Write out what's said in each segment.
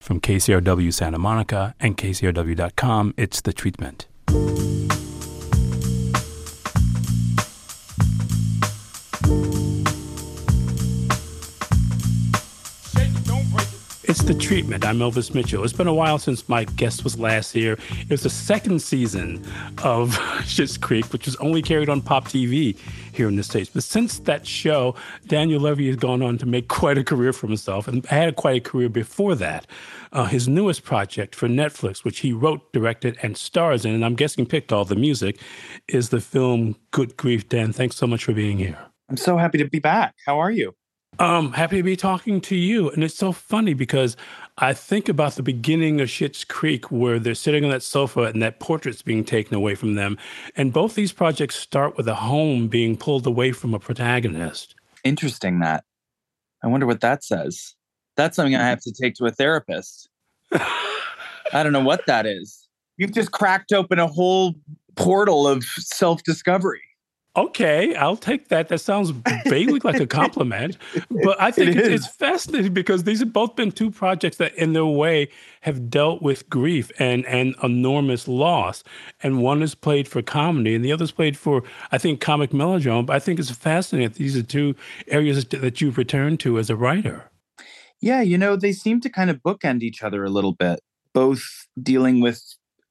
From KCRW Santa Monica and KCRW.com, it's The Treatment. It's The Treatment. I'm Elvis Mitchell. It's been a while since my guest was last here. It was the second season of Schitt's Creek, which was only carried on Pop TV here in the States. But since that show, Daniel Levy has gone on to make quite a career for himself and had quite a career before that. Uh, his newest project for Netflix, which he wrote, directed, and stars in, and I'm guessing picked all the music, is the film Good Grief. Dan, thanks so much for being here. I'm so happy to be back. How are you? Um, happy to be talking to you. And it's so funny because I think about the beginning of Schitt's Creek where they're sitting on that sofa and that portrait's being taken away from them. And both these projects start with a home being pulled away from a protagonist. Interesting that. I wonder what that says. That's something I have to take to a therapist. I don't know what that is. You've just cracked open a whole portal of self discovery. Okay, I'll take that. That sounds vaguely like a compliment, but I think it it's, it's fascinating because these have both been two projects that, in their way, have dealt with grief and and enormous loss. And one is played for comedy, and the other is played for, I think, comic melodrama. But I think it's fascinating that these are two areas that you've returned to as a writer. Yeah, you know, they seem to kind of bookend each other a little bit, both dealing with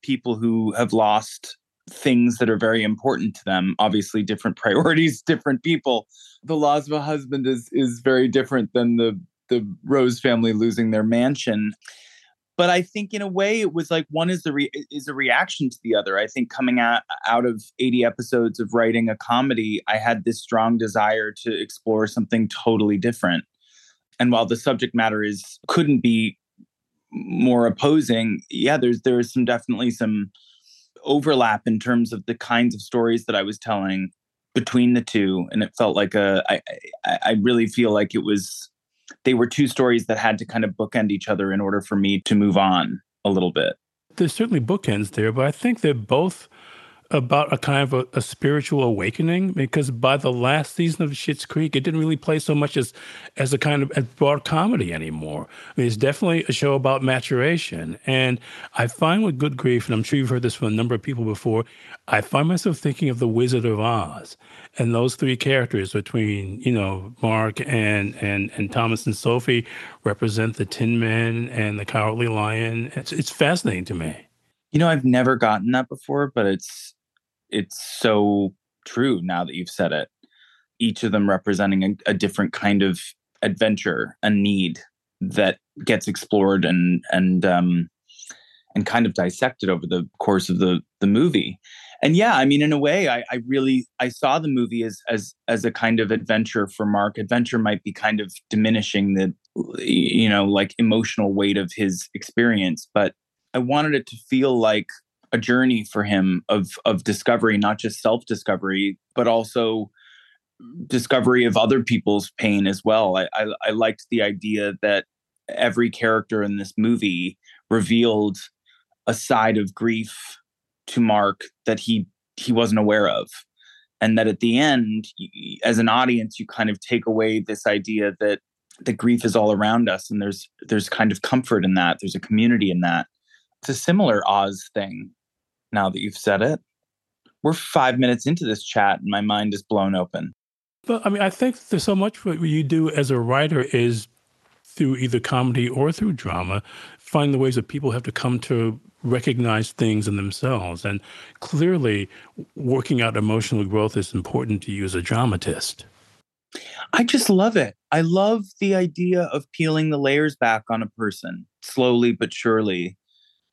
people who have lost things that are very important to them obviously different priorities different people. The loss of a husband is is very different than the the rose family losing their mansion. But i think in a way it was like one is the re- is a reaction to the other. I think coming out out of 80 episodes of writing a comedy i had this strong desire to explore something totally different. And while the subject matter is couldn't be more opposing yeah there's there's some definitely some overlap in terms of the kinds of stories that I was telling between the two, and it felt like a. I I really feel like it was. They were two stories that had to kind of bookend each other in order for me to move on a little bit. There's certainly bookends there, but I think they're both about a kind of a, a, spiritual awakening because by the last season of Schitt's Creek, it didn't really play so much as as a kind of broad comedy anymore. I mean, it's definitely a show about maturation. And I find with Good Grief, and I'm sure you've heard this from a number of people before, I find myself thinking of the Wizard of Oz and those three characters between you know Mark and and and Thomas and Sophie represent the Tin Man and the Cowardly Lion. It's it's fascinating to me. You know, I've never gotten that before, but it's it's so true now that you've said it. Each of them representing a, a different kind of adventure, a need that gets explored and and um, and kind of dissected over the course of the the movie. And yeah, I mean, in a way, I, I really I saw the movie as as as a kind of adventure for Mark. Adventure might be kind of diminishing the you know like emotional weight of his experience, but I wanted it to feel like a journey for him of of discovery, not just self discovery, but also discovery of other people's pain as well. I, I, I liked the idea that every character in this movie revealed a side of grief to Mark that he he wasn't aware of, and that at the end, as an audience, you kind of take away this idea that the grief is all around us, and there's there's kind of comfort in that. There's a community in that. It's a similar Oz thing now that you've said it. We're five minutes into this chat and my mind is blown open. But I mean, I think there's so much what you do as a writer is through either comedy or through drama, find the ways that people have to come to recognize things in themselves. And clearly, working out emotional growth is important to you as a dramatist. I just love it. I love the idea of peeling the layers back on a person slowly but surely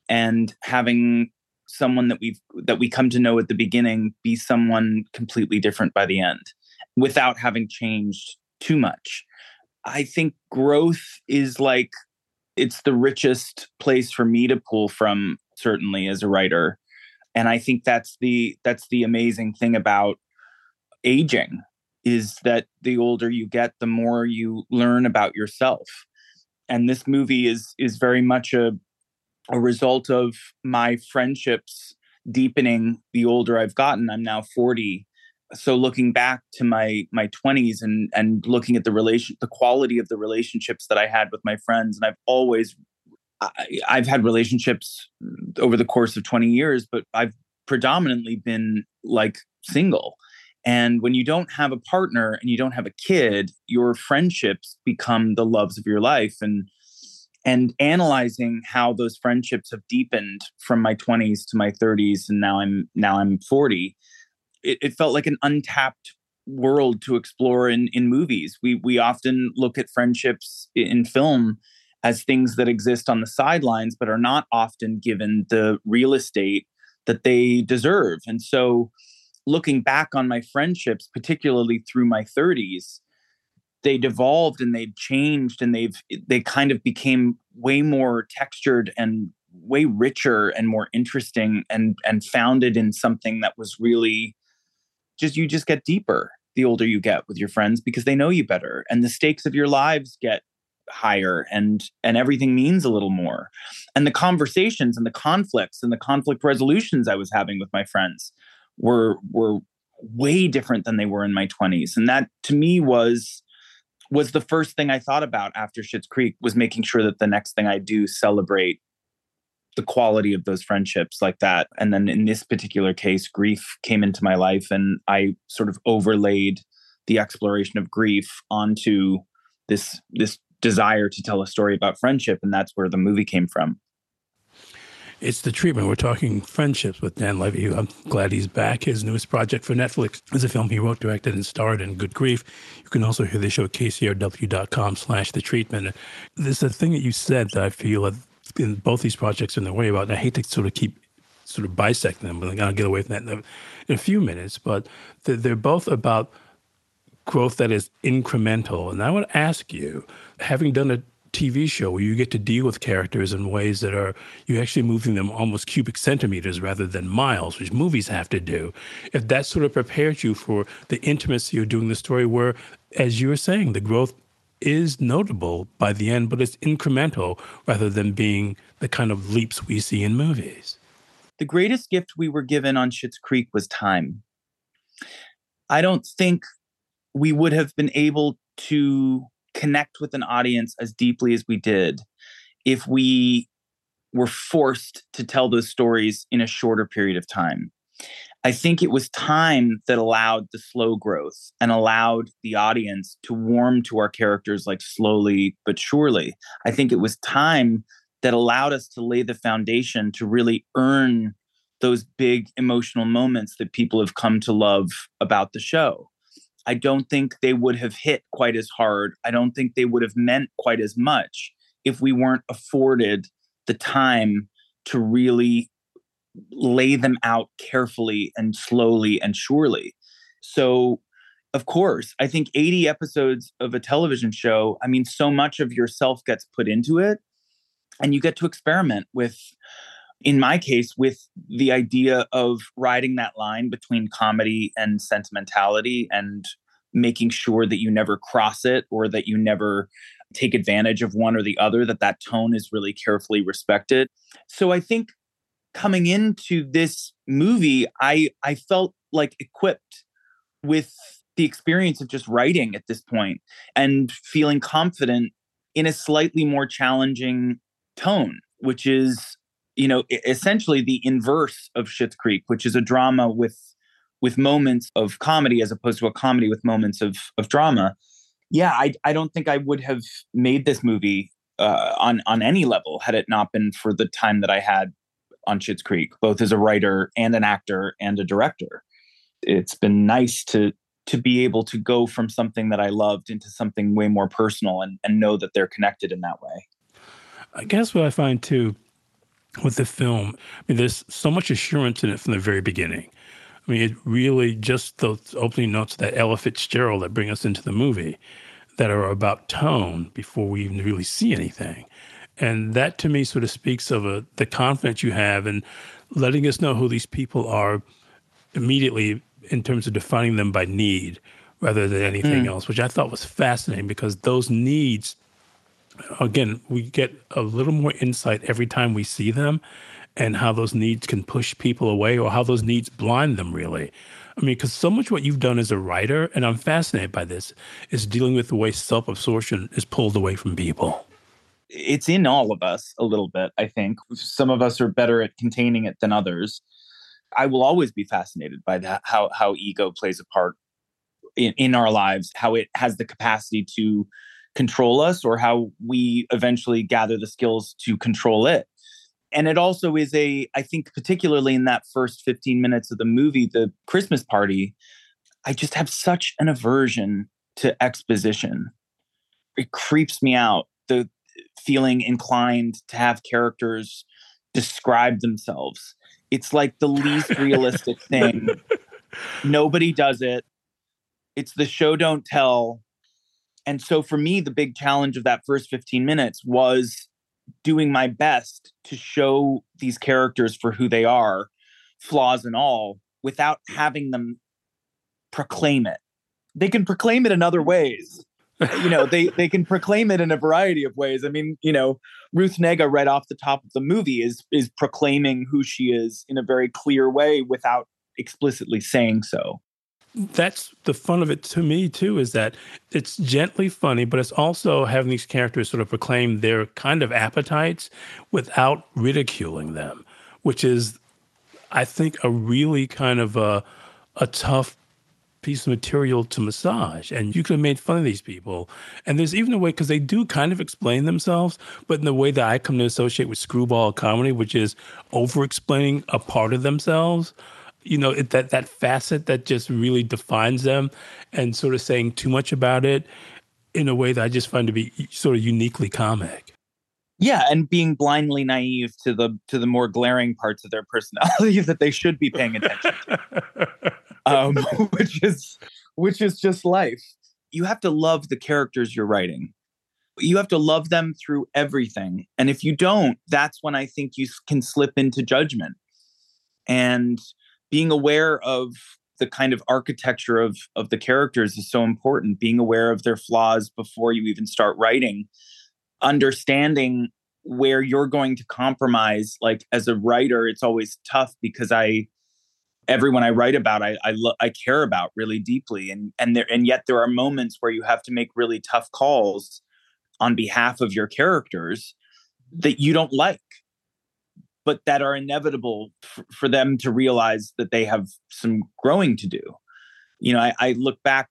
and having someone that we've that we come to know at the beginning be someone completely different by the end without having changed too much. I think growth is like it's the richest place for me to pull from certainly as a writer. And i think that's the that's the amazing thing about aging is that the older you get the more you learn about yourself. And this movie is is very much a a result of my friendships deepening the older I've gotten. I'm now 40. So looking back to my my 20s and and looking at the relation the quality of the relationships that I had with my friends and I've always I, I've had relationships over the course of 20 years, but I've predominantly been like single. And when you don't have a partner and you don't have a kid, your friendships become the loves of your life. And and analyzing how those friendships have deepened from my 20s to my 30s and now I'm now I'm 40, it, it felt like an untapped world to explore in in movies. We we often look at friendships in film as things that exist on the sidelines but are not often given the real estate that they deserve. And so looking back on my friendships, particularly through my 30s, they devolved and they've changed and they've they kind of became way more textured and way richer and more interesting and and founded in something that was really just you just get deeper the older you get with your friends because they know you better and the stakes of your lives get higher and and everything means a little more. And the conversations and the conflicts and the conflict resolutions i was having with my friends were were way different than they were in my 20s and that to me was was the first thing i thought about after Schitt's Creek was making sure that the next thing i do celebrate the quality of those friendships like that. And then in this particular case grief came into my life and i sort of overlaid the exploration of grief onto this this desire to tell a story about friendship. And that's where the movie came from it's the treatment. We're talking friendships with Dan Levy. I'm glad he's back. His newest project for Netflix is a film he wrote, directed, and starred in Good Grief. You can also hear the show at kcrw.com slash the treatment. There's a thing that you said that I feel in both these projects in the way about, and I hate to sort of keep sort of bisecting them, but to get away from that in a, in a few minutes. But they're, they're both about growth that is incremental. And I want to ask you, having done a TV show where you get to deal with characters in ways that are you're actually moving them almost cubic centimeters rather than miles, which movies have to do. If that sort of prepares you for the intimacy of doing the story, where, as you were saying, the growth is notable by the end, but it's incremental rather than being the kind of leaps we see in movies. The greatest gift we were given on Schitt's Creek was time. I don't think we would have been able to connect with an audience as deeply as we did if we were forced to tell those stories in a shorter period of time. I think it was time that allowed the slow growth and allowed the audience to warm to our characters like slowly but surely. I think it was time that allowed us to lay the foundation to really earn those big emotional moments that people have come to love about the show. I don't think they would have hit quite as hard. I don't think they would have meant quite as much if we weren't afforded the time to really lay them out carefully and slowly and surely. So, of course, I think 80 episodes of a television show, I mean, so much of yourself gets put into it, and you get to experiment with in my case, with the idea of riding that line between comedy and sentimentality and making sure that you never cross it or that you never take advantage of one or the other, that that tone is really carefully respected. So I think coming into this movie, I, I felt like equipped with the experience of just writing at this point and feeling confident in a slightly more challenging tone, which is you know, essentially the inverse of Schitt's Creek, which is a drama with with moments of comedy as opposed to a comedy with moments of of drama. Yeah, I I don't think I would have made this movie uh, on on any level had it not been for the time that I had on Schitt's Creek, both as a writer and an actor and a director. It's been nice to to be able to go from something that I loved into something way more personal and, and know that they're connected in that way. I guess what I find too with the film. I mean, there's so much assurance in it from the very beginning. I mean, it really just those opening notes that Ella Fitzgerald that bring us into the movie that are about tone before we even really see anything. And that to me sort of speaks of a, the confidence you have in letting us know who these people are immediately in terms of defining them by need rather than anything mm. else, which I thought was fascinating because those needs again, we get a little more insight every time we see them and how those needs can push people away or how those needs blind them, really. I mean, because so much what you've done as a writer, and I'm fascinated by this, is dealing with the way self absorption is pulled away from people. it's in all of us a little bit, I think. Some of us are better at containing it than others. I will always be fascinated by that, how how ego plays a part in, in our lives, how it has the capacity to control us or how we eventually gather the skills to control it. And it also is a, I think, particularly in that first 15 minutes of the movie, the Christmas party, I just have such an aversion to exposition. It creeps me out. The feeling inclined to have characters describe themselves. It's like the least realistic thing. Nobody does it. It's the show don't tell. And so for me, the big challenge of that first 15 minutes was doing my best to show these characters for who they are, flaws and all, without having them proclaim it. They can proclaim it in other ways. you know, they they can proclaim it in a variety of ways. I mean, you know, Ruth Negga right off the top of the movie is is proclaiming who she is in a very clear way without explicitly saying so that's the fun of it to me too is that it's gently funny but it's also having these characters sort of proclaim their kind of appetites without ridiculing them which is i think a really kind of a, a tough piece of material to massage. And you could have made fun of these people. And there's even a way because they do kind of explain themselves but in the way that i come to associate with screwball comedy which is over explaining a part of themselves you know it, that that facet that just really defines them and sort of saying too much about it in a way that i just find to be sort of uniquely comic. Yeah and being blindly naive to the to the more glaring parts of their personality that they should be paying attention to. Um, which is which is just life. You have to love the characters you're writing. You have to love them through everything. And if you don't that's when i think you can slip into judgment. And being aware of the kind of architecture of of the characters is so important. Being aware of their flaws before you even start writing. Understanding where you're going to compromise like as a writer it's always tough because i everyone i write about i I, lo- I care about really deeply. And and there and yet there are moments where you have to make really tough calls on behalf of your characters that you don't like but that are inevitable for them to realize that they have some growing to do. You know, I, I look back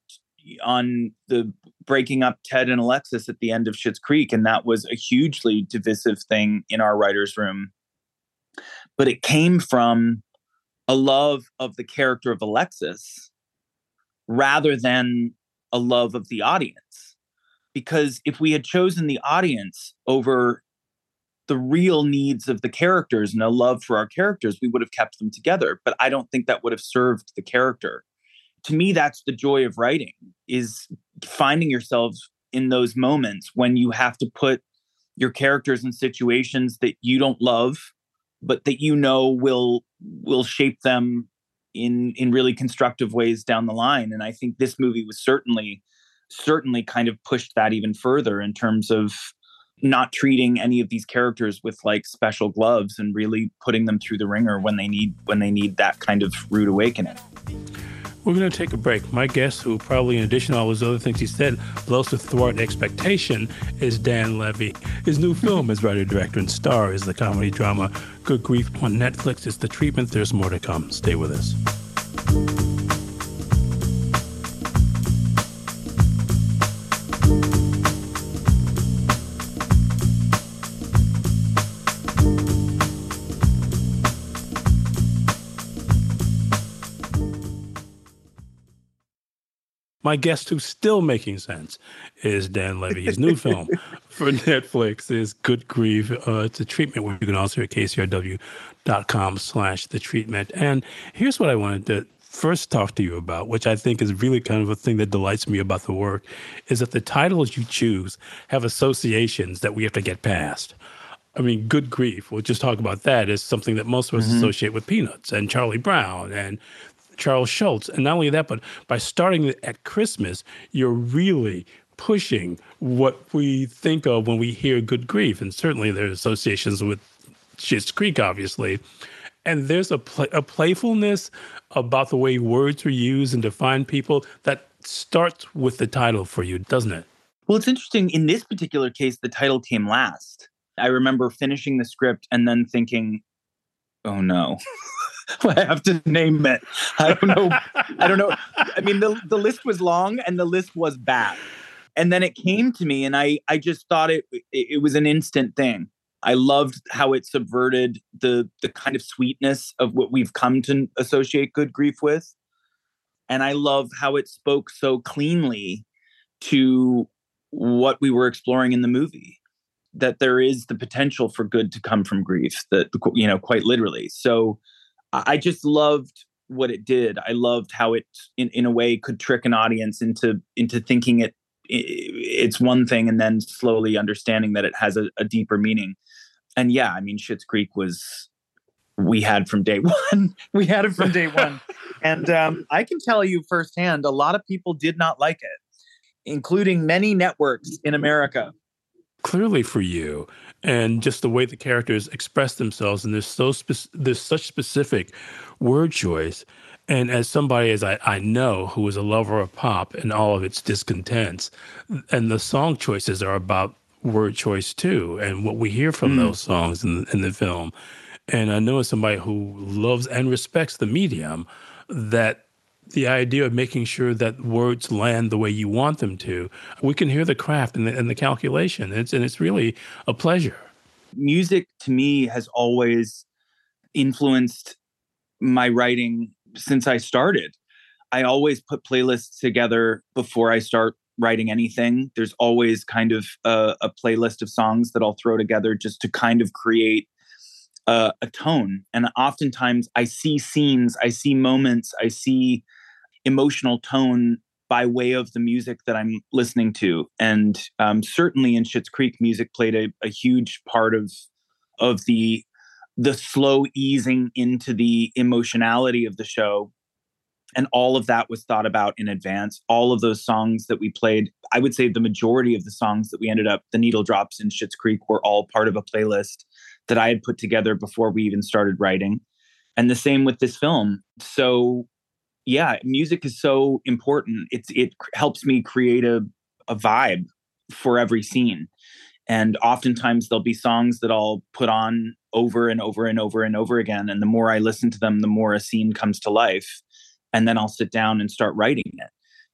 on the breaking up Ted and Alexis at the end of Schitt's Creek, and that was a hugely divisive thing in our writers' room. But it came from a love of the character of Alexis rather than a love of the audience. Because if we had chosen the audience over the real needs of the characters and a love for our characters, we would have kept them together. But I don't think that would have served the character. To me, that's the joy of writing is finding yourselves in those moments when you have to put your characters in situations that you don't love, but that you know will will shape them in in really constructive ways down the line. And I think this movie was certainly certainly kind of pushed that even further in terms of not treating any of these characters with like special gloves and really putting them through the ringer when they need when they need that kind of rude awakening. We're going to take a break. My guest, who probably, in addition to all those other things he said, blows to thwart expectation, is Dan Levy. His new film as writer, director, and star is the comedy drama Good Grief on Netflix. It's the treatment. There's more to come. Stay with us. My guest who's still making sense is Dan Levy. His new film for Netflix is Good Grief. Uh, it's a treatment where you can also at kcrw.com slash the treatment. And here's what I wanted to first talk to you about, which I think is really kind of a thing that delights me about the work, is that the titles you choose have associations that we have to get past. I mean, good grief. We'll just talk about that as something that most of us mm-hmm. associate with Peanuts and Charlie Brown and Charles Schulz. And not only that, but by starting at Christmas, you're really pushing what we think of when we hear good grief. And certainly there are associations with Schitt's Creek, obviously. And there's a, pl- a playfulness about the way words are used and define people that starts with the title for you, doesn't it? Well, it's interesting. In this particular case, the title came last. I remember finishing the script and then thinking, oh no. I have to name it. I don't know. I don't know. I mean, the, the list was long and the list was bad. And then it came to me and I, I just thought it, it, it was an instant thing. I loved how it subverted the the kind of sweetness of what we've come to associate good grief with. And I love how it spoke so cleanly to what we were exploring in the movie that there is the potential for good to come from grief that you know quite literally so i just loved what it did. I loved how it in, in a way could trick an audience into into thinking it it's one thing and then slowly understanding that it has a, a deeper meaning. And yeah i mean Schitt's Creek was we had from day one. We had it from day one. And um, i can tell you firsthand a lot of people did not like it including many networks in America. Clearly, for you, and just the way the characters express themselves, and there's so spe- there's such specific word choice. And as somebody as I, I know who is a lover of pop and all of its discontents, and the song choices are about word choice too, and what we hear from mm. those songs in, in the film. And I know as somebody who loves and respects the medium, that the idea of making sure that words land the way you want them to. We can hear the craft and the, and the calculation. It's, and it's really a pleasure. Music to me has always influenced my writing since I started. I always put playlists together before I start writing anything. There's always kind of a, a playlist of songs that I'll throw together just to kind of create a, a tone. And oftentimes I see scenes, I see moments, I see emotional tone by way of the music that I'm listening to. And um, certainly in Schitt's Creek, music played a, a huge part of of the the slow easing into the emotionality of the show and all of that was thought about in advance all of those songs that we played i would say the majority of the songs that we ended up the needle drops in Schitt's Creek were all part of a playlist that i had put together before we even started writing and the same with this film so yeah, music is so important. It's it helps me create a, a vibe for every scene. And oftentimes there'll be songs that I'll put on over and over and over and over again. And the more I listen to them, the more a scene comes to life. And then I'll sit down and start writing it.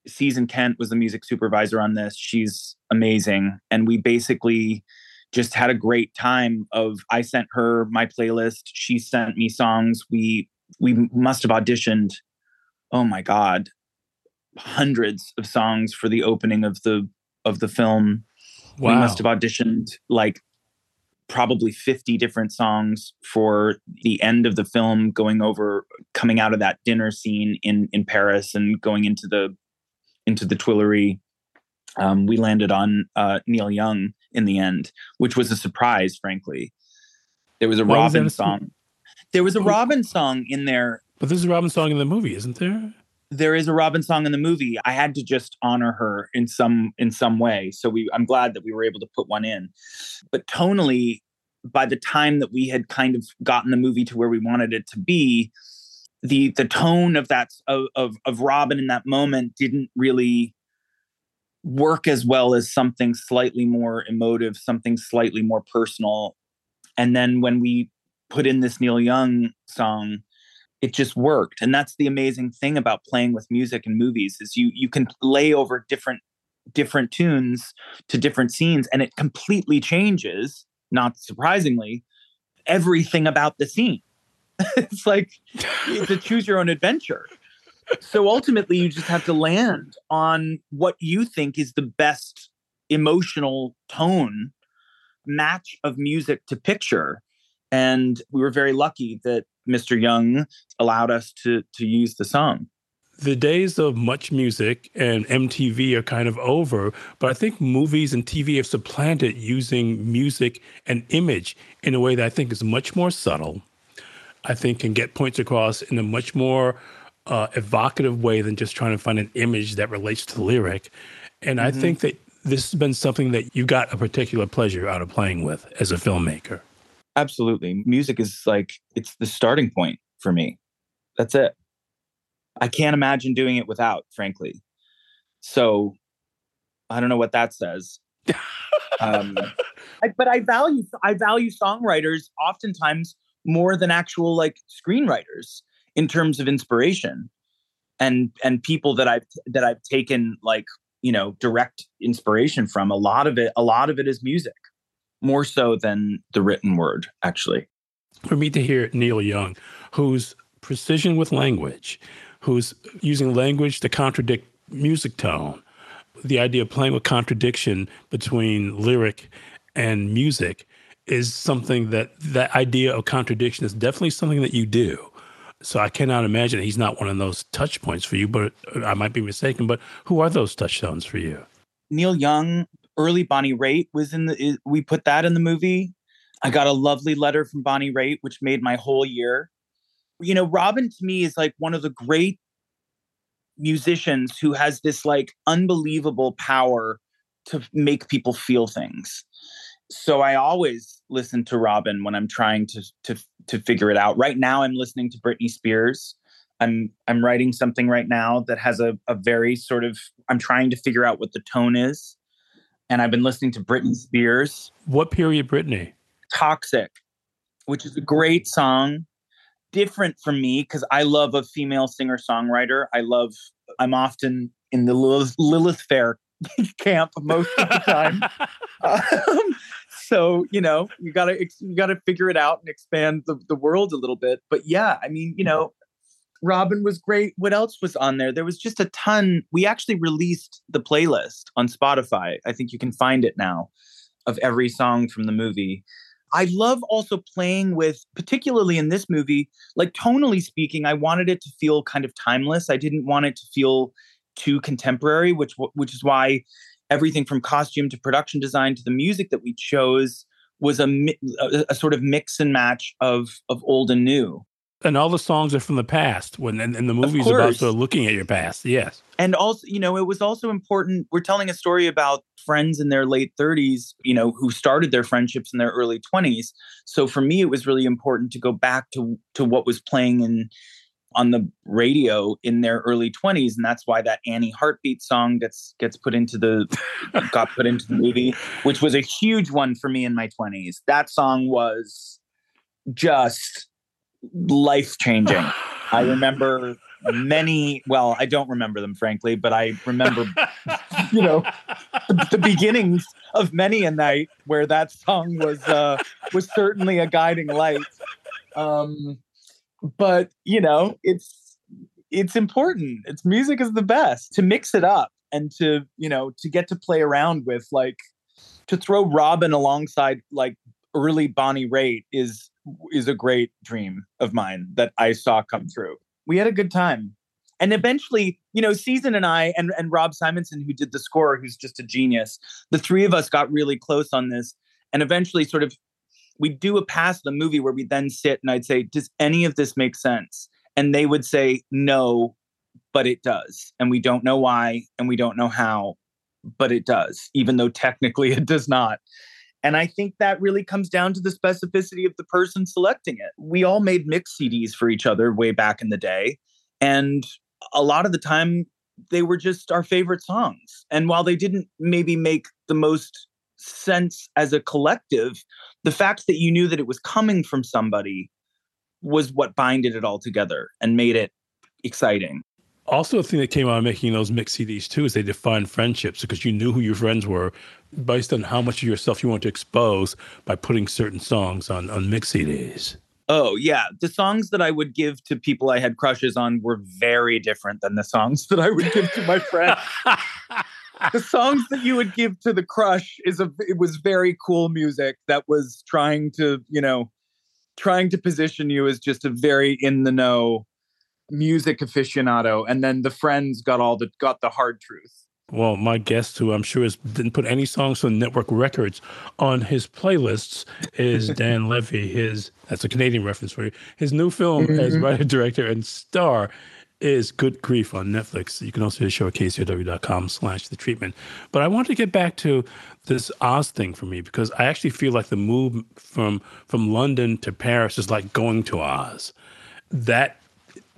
Season Kent was the music supervisor on this. She's amazing. And we basically just had a great time of I sent her my playlist. She sent me songs. We we must have auditioned oh my god hundreds of songs for the opening of the of the film wow. we must have auditioned like probably 50 different songs for the end of the film going over coming out of that dinner scene in in paris and going into the into the tuileries um, we landed on uh, neil young in the end which was a surprise frankly there was a robyn song there was a robyn song in there but there's a Robyn song in the movie, isn't there? There is a Robyn song in the movie. I had to just honor her in some in some way. So we I'm glad that we were able to put one in. But tonally, by the time that we had kind of gotten the movie to where we wanted it to be, the the tone of that of of, of Robyn in that moment didn't really work as well as something slightly more emotive, something slightly more personal. And then when we put in this Neil Young song, it just worked. And that's the amazing thing about playing with music and movies is you you can lay over different different tunes to different scenes and it completely changes not surprisingly everything about the scene. It's like to choose your own adventure so ultimately you just have to land on what you think is the best emotional tone match of music to picture and we were very lucky that Mr. Young allowed us to to use the song. The days of MuchMusic and MTV are kind of over, but I think movies and TV have supplanted using music and image in a way that I think is much more subtle. I think can get points across in a much more uh, evocative way than just trying to find an image that relates to the lyric. And mm-hmm. I think that this has been something that you got a particular pleasure out of playing with as a filmmaker. Absolutely. Music is like, it's the starting point for me. That's it. I can't imagine doing it without, frankly. So I don't know what that says. um, I, but I value I value songwriters oftentimes more than actual like screenwriters in terms of inspiration and and people that I've that I've taken like you know direct inspiration from a lot of it a lot of it is music more so than the written word actually. For me to hear neil young whose precision with language who's using language to contradict music tone the idea of playing with contradiction between lyric and music is something that that idea of contradiction is definitely something that you do so I cannot imagine he's not one of those touch points for you, but I might be mistaken. But who are those touchstones for you? Neil Young, early Bonnie Raitt was in the, we put that in the movie. I got a lovely letter from Bonnie Raitt, which made my whole year. You know, Robyn to me is like one of the great musicians who has this like unbelievable power to make people feel things so I always listen to Robyn when I'm trying to to to figure it out. Right now, I'm listening to Britney Spears. I'm I'm writing something right now that has a, a very sort of I'm trying to figure out what the tone is, and I've been listening to Britney Spears. What period Britney? Toxic, which is a great song. Different from me because I love a female singer songwriter. I love. I'm often in the Lilith, Lilith Fair camp most of the time. um, so you know you gotta you gotta figure it out and expand the, the world a little bit. But yeah i mean you know robyn was great. What else was on there? There was just a ton. We actually released the playlist on spotify. I think you can find it now of every song from the movie. I love also playing with particularly in this movie like tonally speaking i wanted it to feel kind of timeless. I didn't want it to feel too contemporary which which is why everything from costume to production design to the music that we chose was a, a, a sort of mix and match of of old and new. And all the songs are from the past. When and, and the movie's about sort of looking at your past. Yes. And also, you know, it was also important. We're telling a story about friends in their late 30s, you know, who started their friendships in their early 20s. So for me, it was really important to go back to to what was playing in on the radio in their early 20s and that's why that Annie Heartbeat song gets gets put into the got put into the movie which was a huge one for me in my 20s that song was just life changing i remember many well i don't remember them frankly but i remember you know the, the, beginnings of many a night where that song was uh was certainly a guiding light. Um but you know it's it's important. It's music is the best. To mix it up and to you know to get to play around with like to throw robyn alongside like early bonnie raitt is is a great dream of mine that i saw come through. We had a good time. And eventually you know season and i and, and rob simonsen who did the score who's just a genius the three of us got really close on this and eventually sort of we do a pass of the movie where we then sit and I'd say, does any of this make sense? And they would say, no, but it does. And we don't know why and we don't know how, but it does, even though technically it does not. And I think that really comes down to the specificity of the person selecting it. We all made mix CDs for each other way back in the day. And a lot of the time, they were just our favorite songs. And while they didn't maybe make the most sense as a collective, the fact that you knew that it was coming from somebody was what binded it all together and made it exciting. Also, a thing that came out of making those mix CDs too is they defined friendships because you knew who your friends were based on how much of yourself you want to expose by putting certain songs on, on mix CDs. Oh, yeah. The songs that I would give to people I had crushes on were very different than the songs that I would give to my friends. the songs that you would give to the crush is a it was very cool music that was trying to you know trying to position you as just a very in the know music aficionado and then the friends got all the got the hard truth well, my guest, who I'm sure is, didn't put any songs from Nettwerk Records on his playlists, is Dan Levy. His that's a Canadian reference for you. His new film mm-hmm. as writer, director, and star is Good Grief on Netflix. You can also the show at slash the treatment. But I want to get back to this Oz thing for me because I actually feel like the move from from London to Paris is like going to Oz. That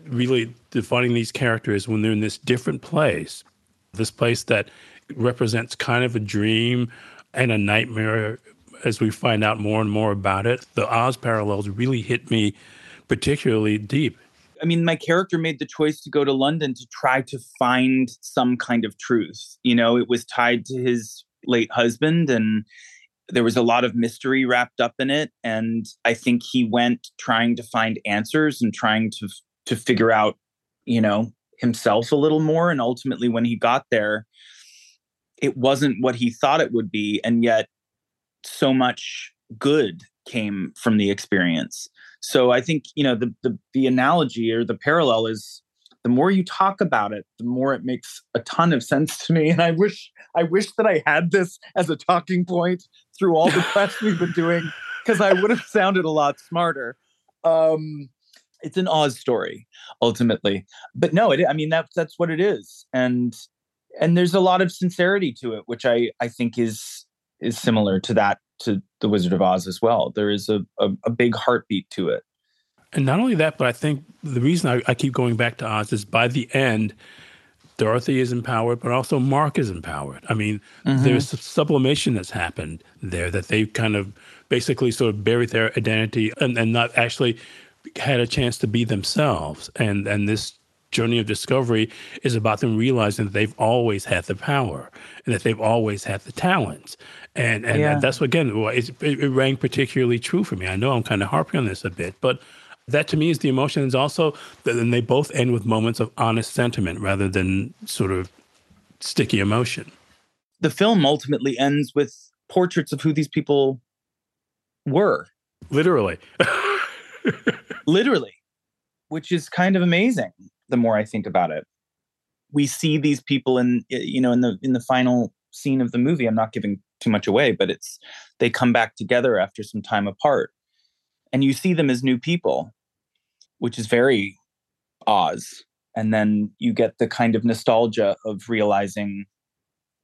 really defining these characters when they're in this different place, this place that represents kind of a dream and a nightmare as we find out more and more about it. The Oz parallels really hit me particularly deep. I mean, my character made the choice to go to London to try to find some kind of truth. You know, it was tied to his late husband and there was a lot of mystery wrapped up in it and i think he went trying to find answers and trying to to figure out you know himself a little more and ultimately when he got there it wasn't what he thought it would be and yet so much good came from the experience so i think you know the the, the analogy or the parallel is the more you talk about it, the more it makes a ton of sense to me. And I wish I wish that I had this as a talking point through all the quests we've been doing, because I would have sounded a lot smarter. Um, it's an Oz story, ultimately. But no, it, I mean that's that's what it is, and and there's a lot of sincerity to it, which I I think is is similar to that to the Wizard of Oz as well. There is a, a, a big heartbeat to it. And not only that, but I think the reason I, I keep going back to Oz is by the end, Dorothy is empowered, but also Mark is empowered. I mean, mm-hmm. there's sublimation that's happened there that they've kind of basically sort of buried their identity and, and not actually had a chance to be themselves. And and this journey of discovery is about them realizing that they've always had the power and that they've always had the talents. And and, yeah. that's again, it, it rang particularly true for me. I know I'm kind of harping on this a bit, but that to me is the emotion. Is also then they both end with moments of honest sentiment rather than sort of sticky emotion. The film ultimately ends with portraits of who these people were. Literally. Literally, which is kind of amazing the more I think about it. We see these people in you know in the in the final scene of the movie. I'm not giving too much away, but it's they come back together after some time apart and you see them as new people, which is very Oz. And then you get the kind of nostalgia of realizing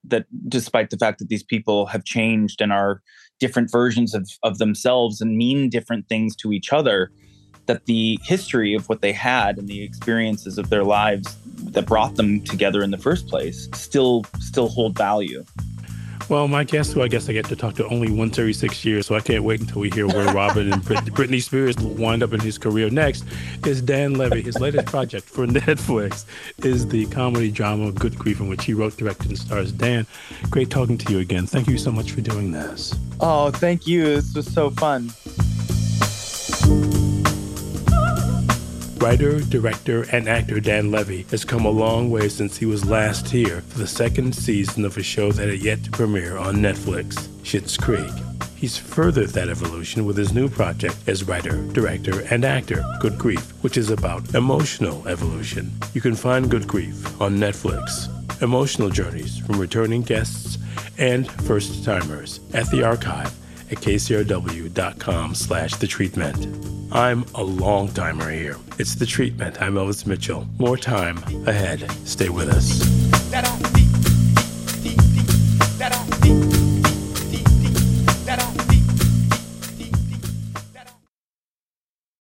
that despite the fact that these people have changed and are different versions of, of themselves and mean different things to each other, that the history of what they had and the experiences of their lives that brought them together in the first place still still hold value. Well, my guest, who I guess I get to talk to only once every six years, so I can't wait until we hear where Robyn and Brit- Britney Spears wind up in his career next, is Dan Levy. His latest project for Netflix is the comedy drama Good Grief, in which he wrote, directed, and stars. Dan, great talking to you again. Thank you so much for doing this. Oh, thank you. This was so fun. Writer, director, and actor Dan Levy has come a long way since he was last here for the second season of a show that had yet to premiere on Netflix, Schitt's Creek. He's furthered that evolution with his new project as writer, director, and actor, Good Grief, which is about emotional evolution. You can find Good Grief on Netflix. Emotional journeys from returning guests and first timers at the archive at kcrw.com slash the treatment. I'm a long timer here. It's the treatment. I'm Elvis Mitchell. More time ahead. Stay with us.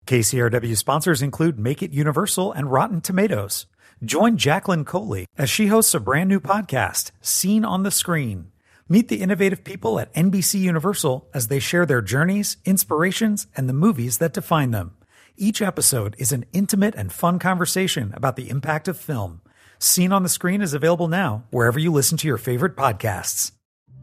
KCRW sponsors include Make It Universal and Rotten Tomatoes. Join Jacqueline Coley as she hosts a brand new podcast, Seen on the Screen. Meet the innovative people at NBC Universal as they share their journeys, inspirations, and the movies that define them. Each episode is an intimate and fun conversation about the impact of film. Seen on the Screen is available now wherever you listen to your favorite podcasts.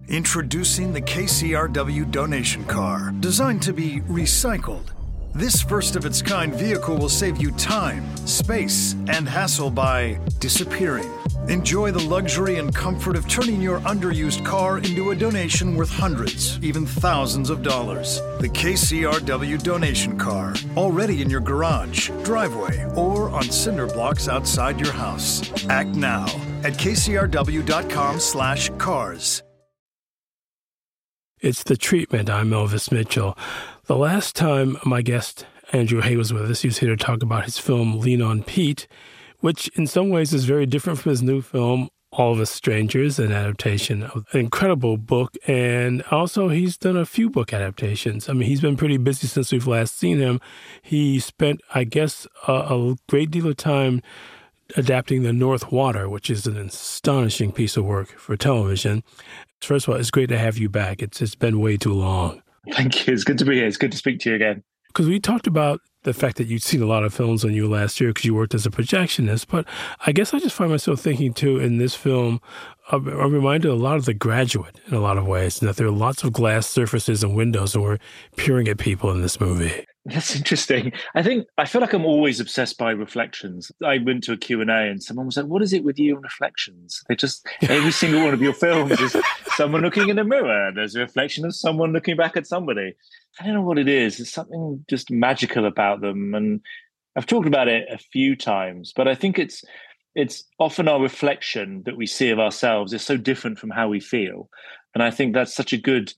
Introducing the KCRW donation car, designed to be recycled. This first of its kind vehicle will save you time, space, and hassle by disappearing Enjoy the luxury and comfort of turning your underused car into a donation worth hundreds, even thousands of dollars. The KCRW donation car, already in your garage, driveway, or on cinder blocks outside your house. Act now at kcrw.com/cars. It's the treatment. I'm Elvis Mitchell. The last time my guest Andrew Haigh was with us, he was here to talk about his film Lean on Pete which in some ways is very different from his new film, All of Us Strangers, an adaptation of an incredible book. And also, he's done a few book adaptations. I mean, he's been pretty busy since we've last seen him. He spent, I guess, a, a great deal of time adapting The North Water, which is an astonishing piece of work for television. First of all, it's great to have you back. It's it's been way too long. Thank you. It's good to be here. It's good to speak to you again. Because we talked about the fact that you'd seen a lot of films on you last year because you worked as a projectionist. But I guess I just find myself thinking too in this film, uh, I'm reminded a lot of The Graduate in a lot of ways, and that there are lots of glass surfaces and windows, and we're peering at people in this movie. That's interesting. I think I feel like I'm always obsessed by reflections. I went to a Q&A and someone was like, what is it with you and reflections? They just, every single one of your films is someone looking in a mirror. There's a reflection of someone looking back at somebody. I don't know what it is. It's something just magical about them. And I've talked about it a few times, but I think it's, it's often our reflection that we see of ourselves is so different from how we feel. And I think that's such a good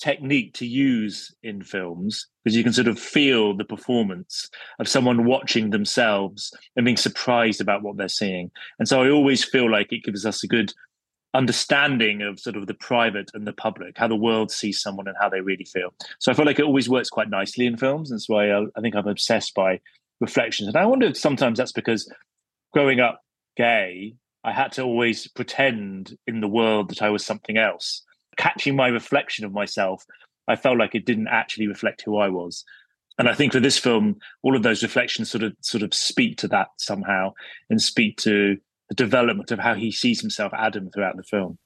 technique to use in films because you can sort of feel the performance of someone watching themselves and being surprised about what they're seeing. And so I always feel like it gives us a good understanding of sort of the private and the public, how the world sees someone and how they really feel. So I feel like it always works quite nicely in films. That's why I, I think I'm obsessed by reflections. And I wonder if sometimes that's because growing up gay, I had to always pretend in the world that I was something else catching my reflection of myself, I felt like it didn't actually reflect who I was. And I think for this film, all of those reflections sort of sort of speak to that somehow and speak to the development of how he sees himself, Adam, throughout the film.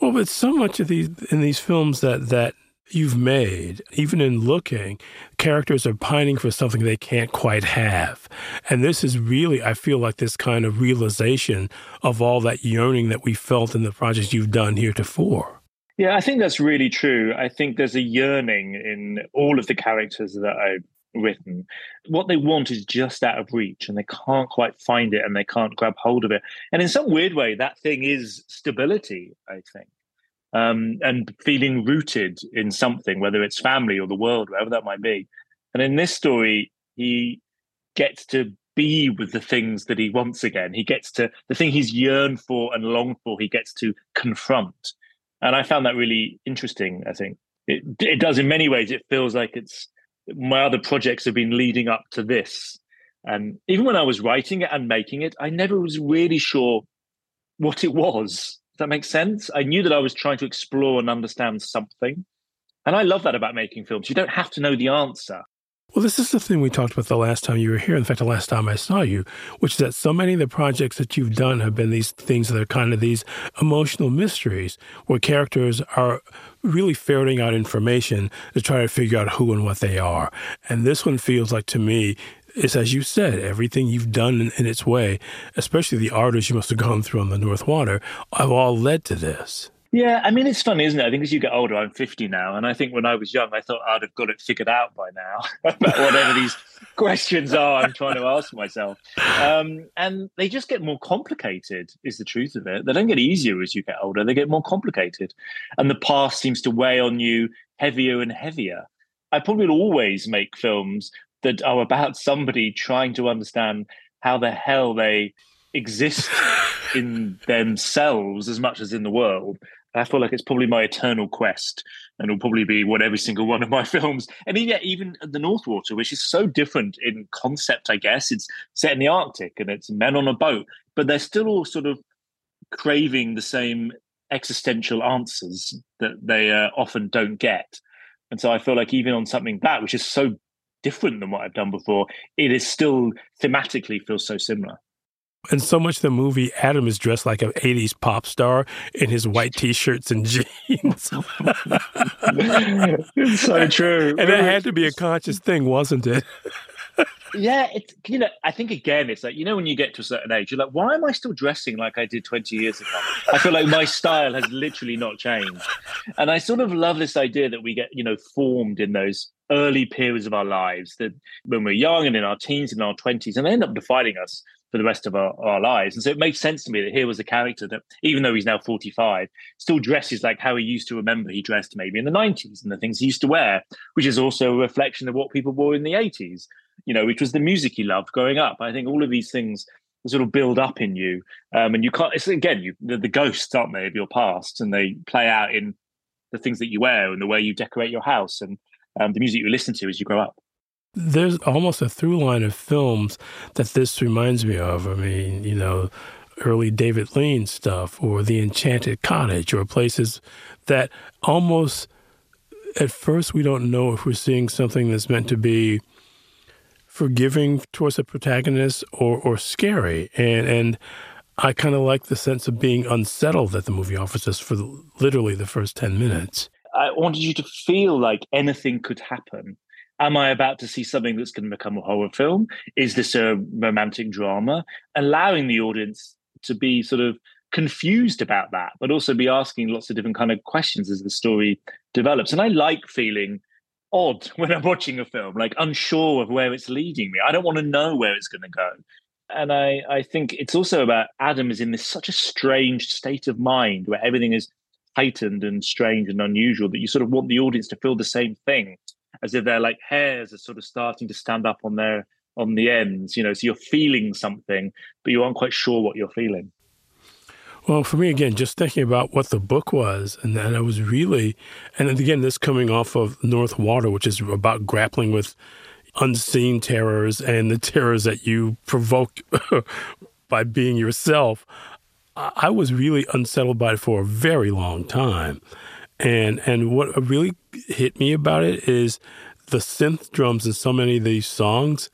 Well, but so much of these in these films that that you've made, even in looking, characters are pining for something they can't quite have. And this is really, I feel like this kind of realization of all that yearning that we felt in the projects you've done heretofore. Yeah, I think that's really true. I think there's a yearning in all of the characters that I've written. What they want is just out of reach and they can't quite find it and they can't grab hold of it. And in some weird way, that thing is stability, I think. Um, and feeling rooted in something, whether it's family or the world, wherever that might be. And in this story, he gets to be with the things that he wants again. He gets to the thing he's yearned for and longed for, he gets to confront and I found that really interesting. I think it it does in many ways. It feels like it's my other projects have been leading up to this, and even when I was writing it and making it, I never was really sure what it was. Does that make sense? I knew that I was trying to explore and understand something. And I love that about making films. You don't have to know the answer. Well, this is the thing we talked about the last time you were here. In fact, the last time I saw you, which is that so many of the projects that you've done have been these things that are kind of these emotional mysteries where characters are really ferreting out information to try to figure out who and what they are. And this one feels like to me, it's as you said, everything you've done in, in its way, especially the artists you must have gone through on the North Water, have all led to this. Yeah, I mean, it's funny, isn't it? I think as you get older, I'm 50 now, and I think when I was young, I thought I'd have got it figured out by now about whatever these questions are I'm trying to ask myself. Um, and they just get more complicated, is the truth of it. They don't get easier as you get older, they get more complicated. And the past seems to weigh on you heavier and heavier. I probably will always make films that are about somebody trying to understand how the hell they exist in themselves as much as in the world I feel like it's probably my eternal quest, and it'll probably be what every single one of my films. And yeah, even the North Water, which is so different in concept, I guess it's set in the Arctic and it's men on a boat, but they're still all sort of craving the same existential answers that they uh, often don't get. And so I feel like even on something that, which is so different than what I've done before, it is still thematically feels so similar. And so much the movie, Adam is dressed like an 80s pop star in his white t shirts and jeans. it's so true. And that had to be a conscious thing, wasn't it? yeah, it's you know, I think again, it's like you know, when you get to a certain age, you're like, why am I still dressing like I did 20 years ago? I feel like my style has literally not changed, and I sort of love this idea that we get you know formed in those early periods of our lives that when we're young and in our teens and our 20s, and they end up defining us for the rest of our, our lives. And so it made sense to me that here was a character that, even though he's now 45, still dresses like how he used to remember he dressed maybe in the 90s and the things he used to wear, which is also a reflection of what people wore in the 80s, you know, which was the music he loved growing up. I think all of these things sort of build up in you. Um, and you can't, it's again, you, the, the ghosts, aren't they, of your past, and they play out in the things that you wear and the way you decorate your house and um, the music you listen to as you grow up. There's almost a through line of films that this reminds me of. I mean, you know, early David Lean stuff or The Enchanted Cottage or places that almost at first we don't know if we're seeing something that's meant to be forgiving towards the protagonist or, or scary. And, and I kind of like the sense of being unsettled that the movie offers us for literally the first 10 minutes. I wanted you to feel like anything could happen. Am I about to see something that's going to become a horror film? Is this a romantic drama? Allowing the audience to be sort of confused about that, but also be asking lots of different kind of questions as the story develops. And I like feeling odd when I'm watching a film, like unsure of where it's leading me. I don't want to know where it's going to go. And I, I think it's also about Adam is in this such a strange state of mind where everything is heightened and strange and unusual that you sort of want the audience to feel the same thing, as if their like hairs are sort of starting to stand up on their on the ends, you know, so you're feeling something, but you aren't quite sure what you're feeling. Well, for me, again, just thinking about what the book was, and that I was really, and again, this coming off of North Water, which is about grappling with unseen terrors and the terrors that you provoke by being yourself. I was really unsettled by it for a very long time. And and what a really hit me about it is the synth drums in so many of these songs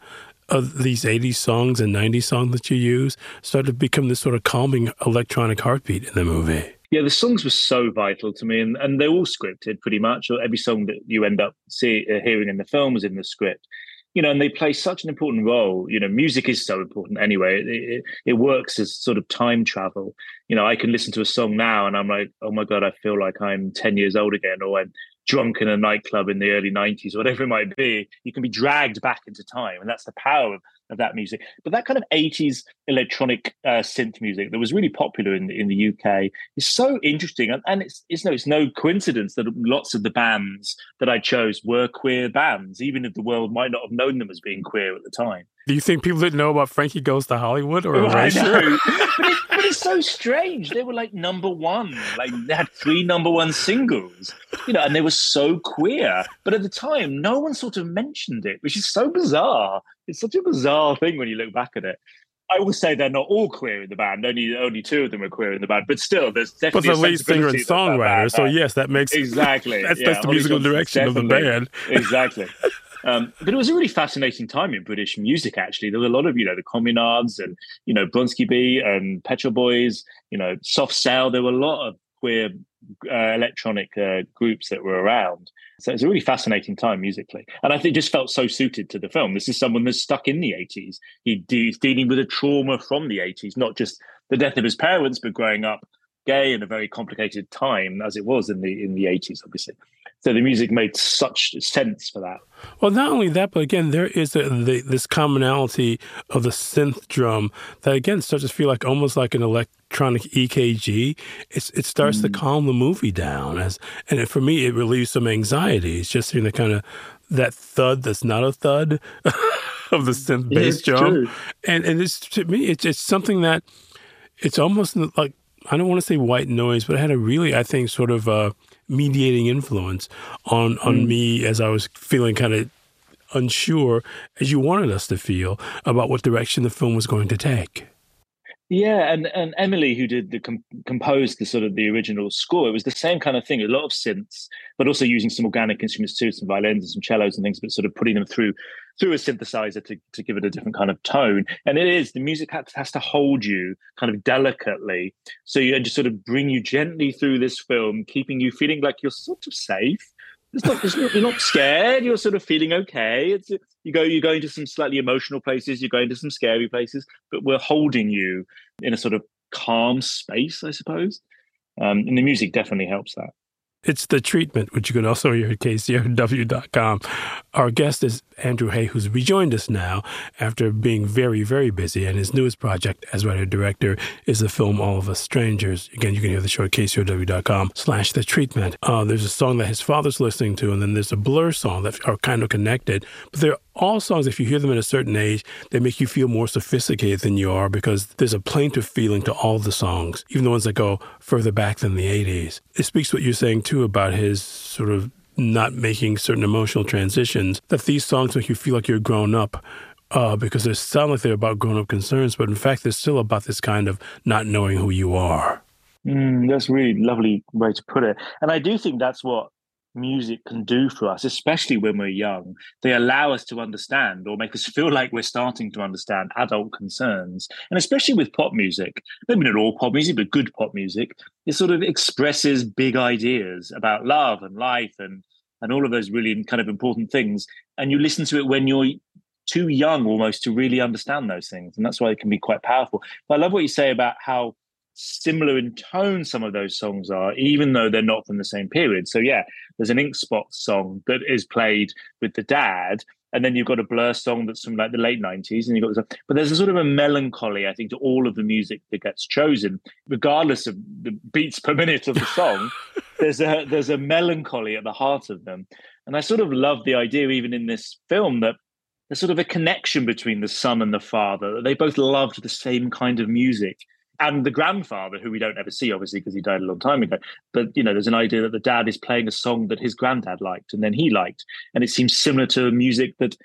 of these 80s songs and 90s songs that you use started to become this sort of calming electronic heartbeat in the movie. Yeah, the songs were so vital to me, and, and they're all scripted pretty much. Every song that you end up see, uh, hearing in the film is in the script. You know, and they play such an important role. You know, music is so important anyway. It, it, it works as sort of time travel. You know, I can listen to a song now and I'm like, oh my God, I feel like I'm 10 years old again, or I'm drunk in a nightclub in the early 90s, whatever it might be, you can be dragged back into time. And that's the power of, of that music. But that kind of 80s electronic uh, synth music that was really popular in, in the UK is so interesting. And, and it's, it's, no, it's no coincidence that lots of the bands that I chose were queer bands, even if the world might not have known them as being queer at the time. Do you think people didn't know about Frankie Goes to Hollywood or Erasure? but, it, but it's so strange. They were like number one. Like they had three number one singles, you know, and they were so queer. But at the time, no one sort of mentioned it, which is so bizarre. It's such a bizarre thing when you look back at it. I will say they're not all queer in the band. Only only two of them are queer in the band, but still, there's definitely. But the lead singer and songwriter, so yes, that makes exactly. that's, yeah, that's the musical direction of the band. exactly. Um, but it was a really fascinating time in British music. Actually, there were a lot of you know the Communards and you know Bronski Beat and Pet Shop Boys. You know, Soft Cell. There were a lot of queer uh, electronic uh, groups that were around. So it's a really fascinating time musically, and I think it just felt so suited to the film. This is someone that's stuck in the '80s. He, he's dealing with a trauma from the '80s, not just the death of his parents, but growing up gay in a very complicated time as it was in the in the 80s obviously so the music made such sense for that. Well, not only that, but again, there is a, the, this commonality of the synth drum that again starts to feel like almost like an electronic EKG. It's, it starts mm. to calm the movie down, as and it, for me, it relieves some anxiety. It's just hearing the kind of that thud that's not a thud of the synth bass yeah, drum, true. and and it's to me, it's it's something that it's almost like I don't want to say white noise, but it had a really, I think, sort of. Uh, mediating influence on on mm. me as I was feeling kind of unsure as you wanted us to feel about what direction the film was going to take. Yeah, and and Emily, who did the com- composed the sort of the original score, it was the same kind of thing. A lot of synths, but also using some organic instruments too, some violins and some cellos and things, but sort of putting them through through a synthesizer to to give it a different kind of tone. And it is the music has, has to hold you kind of delicately, so you just sort of bring you gently through this film, keeping you feeling like you're sort of safe, it's not, it's not, you're not scared. You're sort of feeling okay. It's you go you go into some slightly emotional places. You go into some scary places, but we're holding you in a sort of calm space, I suppose. Um, and the music definitely helps that. It's the treatment, which you can also hear at kcrw.com. Our guest is Andrew Haigh, who's rejoined us now after being very, very busy. And his newest project as writer director is the film All of Us Strangers. Again, you can hear the show at kcrw.com slash the treatment. Uh, there's a song that his father's listening to, and then there's a Blur song that are kind of connected. But they're all songs, if you hear them at a certain age, they make you feel more sophisticated than you are because there's a plaintive feeling to all the songs, even the ones that go further back than the 80s. It speaks what you're saying, too, about his sort of not making certain emotional transitions, that these songs make you feel like you're grown up uh, because they sound like they're about grown up concerns, but in fact, they're still about this kind of not knowing who you are. Mm, that's really lovely way to put it. And I do think that's what music can do for us, especially when we're young. They allow us to understand or make us feel like we're starting to understand adult concerns. And especially with pop music, maybe not all pop music, but good pop music, it sort of expresses big ideas about love and life and and all of those really kind of important things. And you listen to it when you're too young almost to really understand those things. And that's why it can be quite powerful. But I love what you say about how similar in tone some of those songs are, even though they're not from the same period. So yeah, there's an Ink Spot song that is played with the dad, and then you've got a Blur song that's from like the late '90s, and you've got this, but there's a sort of a melancholy, I think, to all of the music that gets chosen, regardless of the beats per minute of the song. there's a there's a melancholy at the heart of them, and I sort of love the idea, even in this film, that there's sort of a connection between the son and the father. that They both loved the same kind of music and the grandfather, who we don't ever see, obviously, because he died a long time ago. But you know, there's an idea that the dad is playing a song that his granddad liked, and then he liked, and it seems similar to music that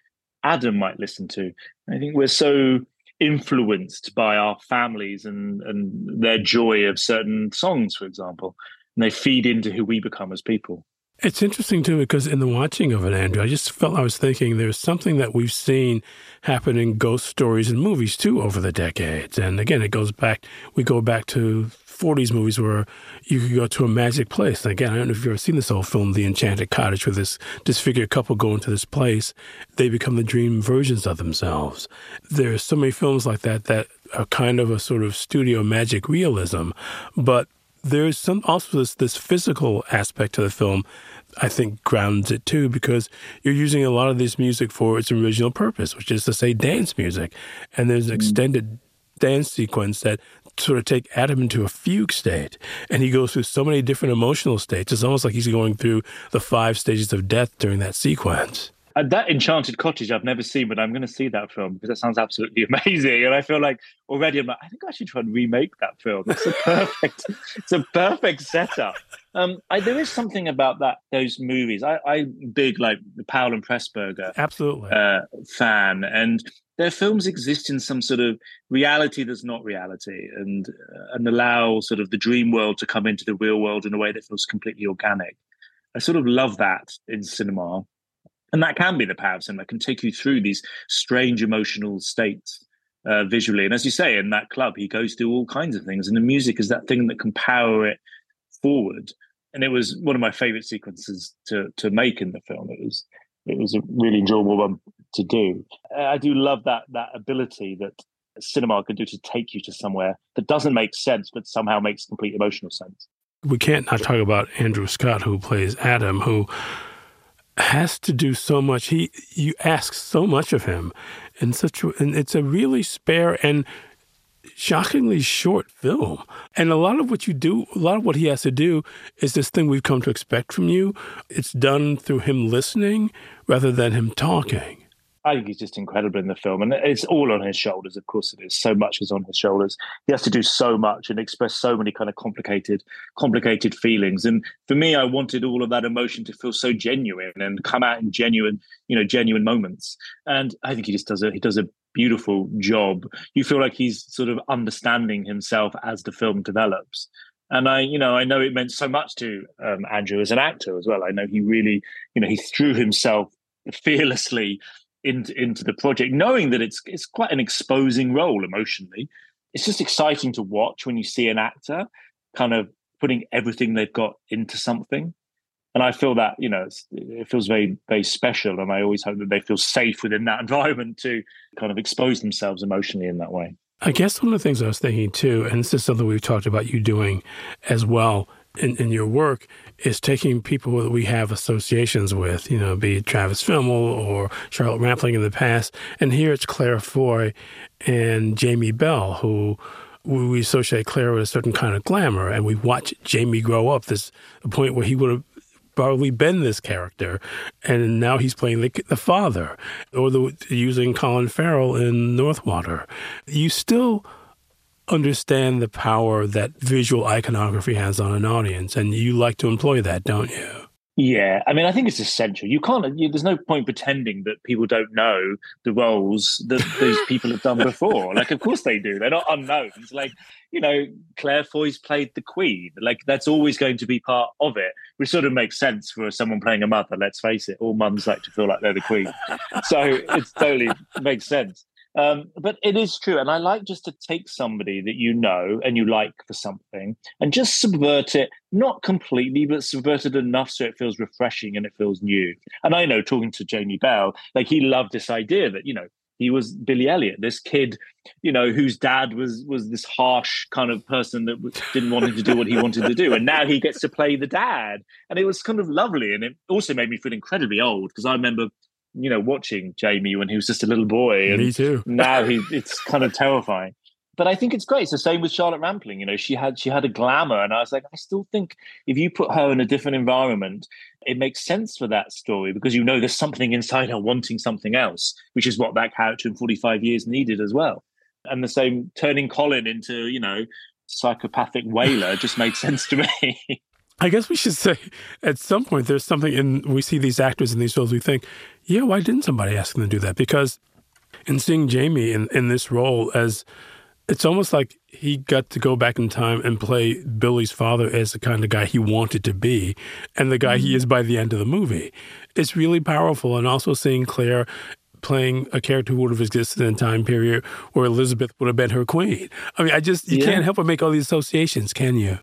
Adam might listen to. I think we're so influenced by our families and and their joy of certain songs, for example, and they feed into who we become as people. It's interesting too because in the watching of it, Andrew, I just felt I was thinking there's something that we've seen happen in ghost stories and movies too over the decades. And again, it goes back. We go back to 40s movies where you could go to a magic place. And again, I don't know if you've ever seen this old film, The Enchanted Cottage, where this disfigured couple go into this place. They become the dream versions of themselves. There's so many films like that that are kind of a sort of studio magic realism, but there's some also this this physical aspect to the film I think grounds it too because you're using a lot of this music for its original purpose, which is to say dance music. And there's an mm-hmm. extended dance sequence that sort of take Adam into a fugue state. And he goes through so many different emotional states. It's almost like he's going through the five stages of death during that sequence. Uh, that Enchanted Cottage I've never seen, but I'm going to see that film because that sounds absolutely amazing. And I feel like already I'm like, I think I should try and remake that film. It's a perfect, it's a perfect setup. Um, I, there is something about that those movies. I, I big like the Powell and Pressburger absolutely uh, fan, and their films exist in some sort of reality that's not reality, and uh, and allow sort of the dream world to come into the real world in a way that feels completely organic. I sort of love that in cinema and that can be the power of cinema can take you through these strange emotional states uh, visually. And as you say in that club he goes through all kinds of things and the music is that thing that can power it forward. And it was one of my favorite sequences to to make in the film. It was it was a really enjoyable one to do. I do love that that ability that cinema can do to take you to somewhere that doesn't make sense but somehow makes complete emotional sense. We can't not talk about andrew scott who plays adam who has to do so much. He you ask so much of him, and such and it's a really spare and shockingly short film. And a lot of what you do, a lot of what he has to do is this thing we've come to expect from you. It's done through him listening rather than him talking. I think he's just incredible in the film, and it's all on his shoulders. Of course, it is. So much is on his shoulders. He has to do so much and express so many kind of complicated, complicated feelings. And for me, I wanted all of that emotion to feel so genuine and come out in genuine, you know, genuine moments. And I think he just does a he does a beautiful job. You feel like he's sort of understanding himself as the film develops. And I, you know, I know it meant so much to um, Andrew as an actor as well. I know he really, you know, he threw himself fearlessly into into the project, knowing that it's it's quite an exposing role emotionally. It's just exciting to watch when you see an actor kind of putting everything they've got into something. And I feel that you know it feels very very special, and I always hope that they feel safe within that environment to kind of expose themselves emotionally in that way. I guess one of the things I was thinking too, and this is something we've talked about you doing as well in, in your work, is taking people that we have associations with, you know, be it Travis Fimmel or Charlotte Rampling in the past. And here it's Claire Foy and Jamie Bell, who we associate Claire with a certain kind of glamour. And we watch Jamie grow up, this point where he would have probably been this character, and now he's playing the, the father, or the, using Colin Farrell in Northwater. You still understand the power that visual iconography has on an audience, and you like to employ that, don't you? Yeah, I mean, I think it's essential. You can't. You, there's no point pretending that people don't know the roles that these people have done before. Like, of course they do. They're not unknowns. Like, you know, Claire Foy's played the Queen. Like, that's always going to be part of it, which sort of makes sense for someone playing a mother. Let's face it, all mums like to feel like they're the Queen, so it totally makes sense. Um, but it is true. And I like just to take somebody that you know and you like for something and just subvert it, not completely, but subvert it enough so it feels refreshing and it feels new. And I know talking to Jamie Bell, like he loved this idea that, you know, he was Billy Elliot, this kid, you know, whose dad was was this harsh kind of person that didn't want him to do what he wanted to do, and now he gets to play the dad, and it was kind of lovely, and it also made me feel incredibly old because I remember you know, watching Jamie when he was just a little boy. And Me too. now he, it's kind of terrifying. But I think it's great. It's the same with Charlotte Rampling. You know, she had she had a glamour, and I was like, I still think if you put her in a different environment, it makes sense for that story because you know there's something inside her wanting something else, which is what that character in 45 years needed as well. And the same turning Colin into, you know, psychopathic whaler just made sense to me. I guess we should say at some point there's something in we see these actors in these films we think, yeah, why didn't somebody ask them to do that? Because in seeing Jamie in, in this role as it's almost like he got to go back in time and play Billy's father as the kind of guy he wanted to be and the guy mm-hmm. he is by the end of the movie. It's really powerful. And also seeing Claire playing a character who would have existed in a time period where Elizabeth would have been her queen. I mean, I just, you yeah. can't help but make all these associations, can you?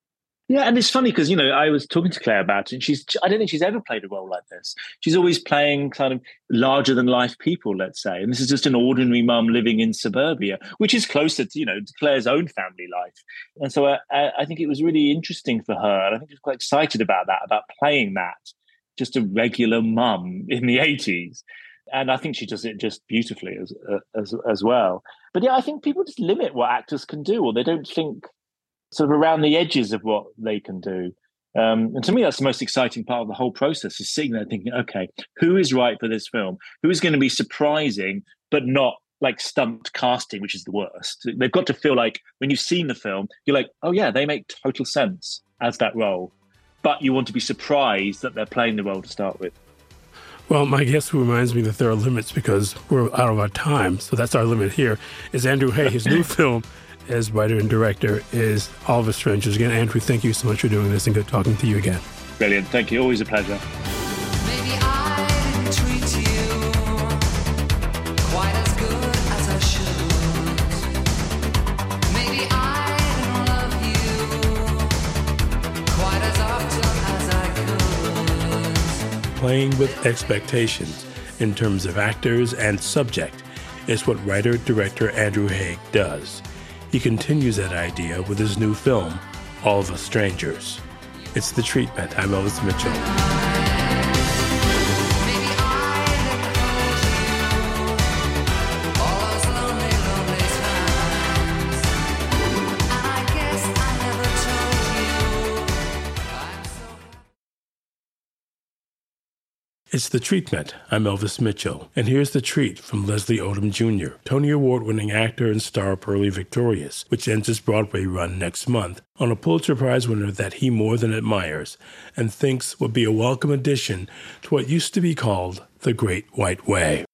Yeah, and it's funny because you know I was talking to Claire about it, and she's I don't think she's ever played a role like this. She's always playing kind of larger than life people, let's say, and this is just an ordinary mum living in suburbia, which is closer to you know to Claire's own family life. And so I, I think it was really interesting for her, and I think she was quite excited about that, about playing that, just a regular mum in the eighties. And I think she does it just beautifully as, uh, as as well. But yeah, I think people just limit what actors can do, or they don't think sort of around the edges of what they can do. Um, and to me, that's the most exciting part of the whole process is sitting there thinking, okay, who is right for this film? Who is going to be surprising, but not like stumped casting, which is the worst. They've got to feel like when you've seen the film, you're like, oh yeah, they make total sense as that role. But you want to be surprised that they're playing the role to start with. Well, my guest reminds me that there are limits because we're out of our time. So that's our limit here. Is Andrew Haigh. his new film, as writer and director is All of Us Strangers. Again, Andrew, thank you so much for doing this and good talking to you again. Brilliant. Thank you. Always a pleasure. Playing with expectations in terms of actors and subject is what writer director Andrew Haigh does. He continues that idea with his new film, All of Us Strangers. It's The Treatment. I'm Elvis Mitchell. It's The Treatment. I'm Elvis Mitchell. And here's the treat from Leslie Odom Jr., Tony Award winning actor and star Purlie Victorious, which ends its Broadway run next month on a Pulitzer Prize winner that he more than admires and thinks would be a welcome addition to what used to be called the Great White Way.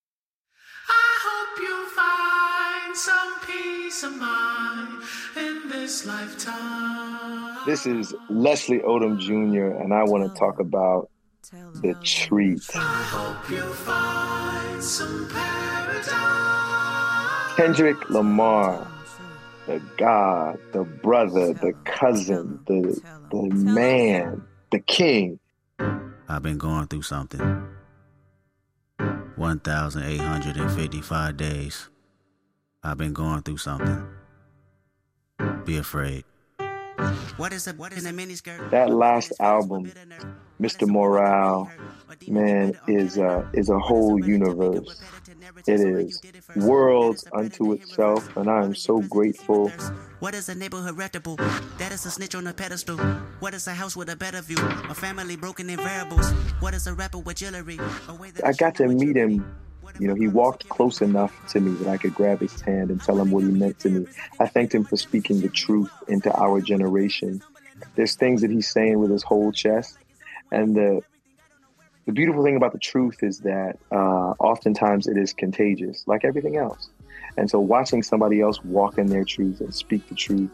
This is Leslie Odom Jr., and I want to talk about the treat. Kendrick Lamar, the God, the brother, the cousin, the the man, the king. I've been going through something. 1,855 days. I've been going through something. Be afraid. What is a what is a miniskirt? That last album, Mr. Morale, man, is a is a whole universe. It is worlds unto itself, and I am so grateful. What is a neighborhood reputable? That is a snitch on a pedestal. What is a house with a better view? A family broken in variables. What is a rapper with jewelry? I got to meet him you know, he walked close enough to me that I could grab his hand and tell him what he meant to me. I thanked him for speaking the truth into our generation. There's things that he's saying with his whole chest, and the the beautiful thing about the truth is that uh, oftentimes it is contagious, like everything else. And so watching somebody else walk in their truth and speak the truth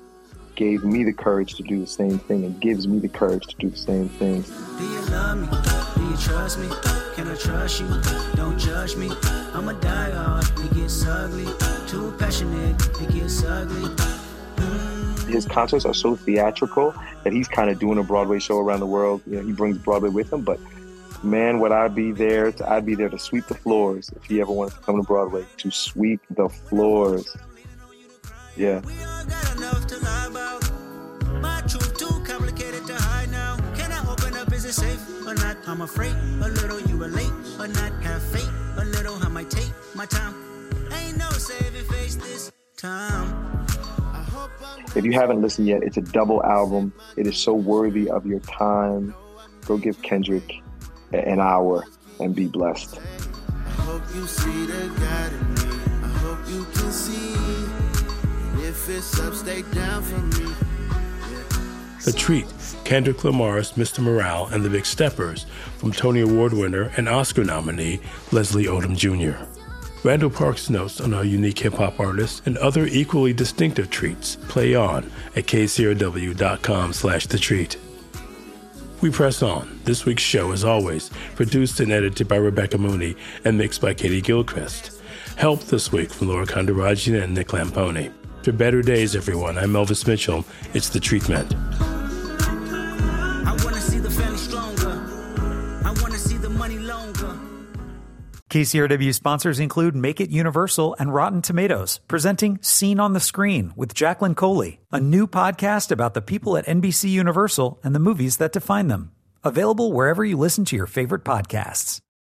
gave me the courage to do the same thing and gives me the courage to do the same things. You love me? Do you trust me? Can I trust you? Don't judge me. I'm a diehard. It gets ugly. Too passionate. It gets ugly. Mm. His concerts are so theatrical that he's kind of doing a Broadway show around the world. You know, he brings Broadway with him, but man, would I be there? To, I'd be there to sweep the floors if he ever wanted to come to Broadway to sweep the floors. Yeah. safe or not? I'm afraid a little you relate or not. Have faith a little. I might take my time. Ain't no saving face this time. If you haven't listened yet, it's a double album. It is so worthy of your time. Go give Kendrick an hour and be blessed. I hope you see the God in me. I hope you can see. If it's up, stay down for me. The Treat, Kendrick Lamar's Mr. Morale and the Big Steppers from Tony Award winner and Oscar nominee Leslie Odom Jr. Randall Park's notes on our unique hip hop artists and other equally distinctive treats play on at kcrw.com slash the treat. We press on. This week's show, as always, produced and edited by Rebecca Mooney and mixed by Katie Gilchrist. Help this week from Laura Kandarajian and Nick Lamponi. For better days, everyone, I'm Elvis Mitchell. It's the treatment. KCRW sponsors include Make It Universal and Rotten Tomatoes, presenting Scene on the Screen with Jacqueline Coley, a new podcast about the people at NBC Universal and the movies that define them. Available wherever you listen to your favorite podcasts.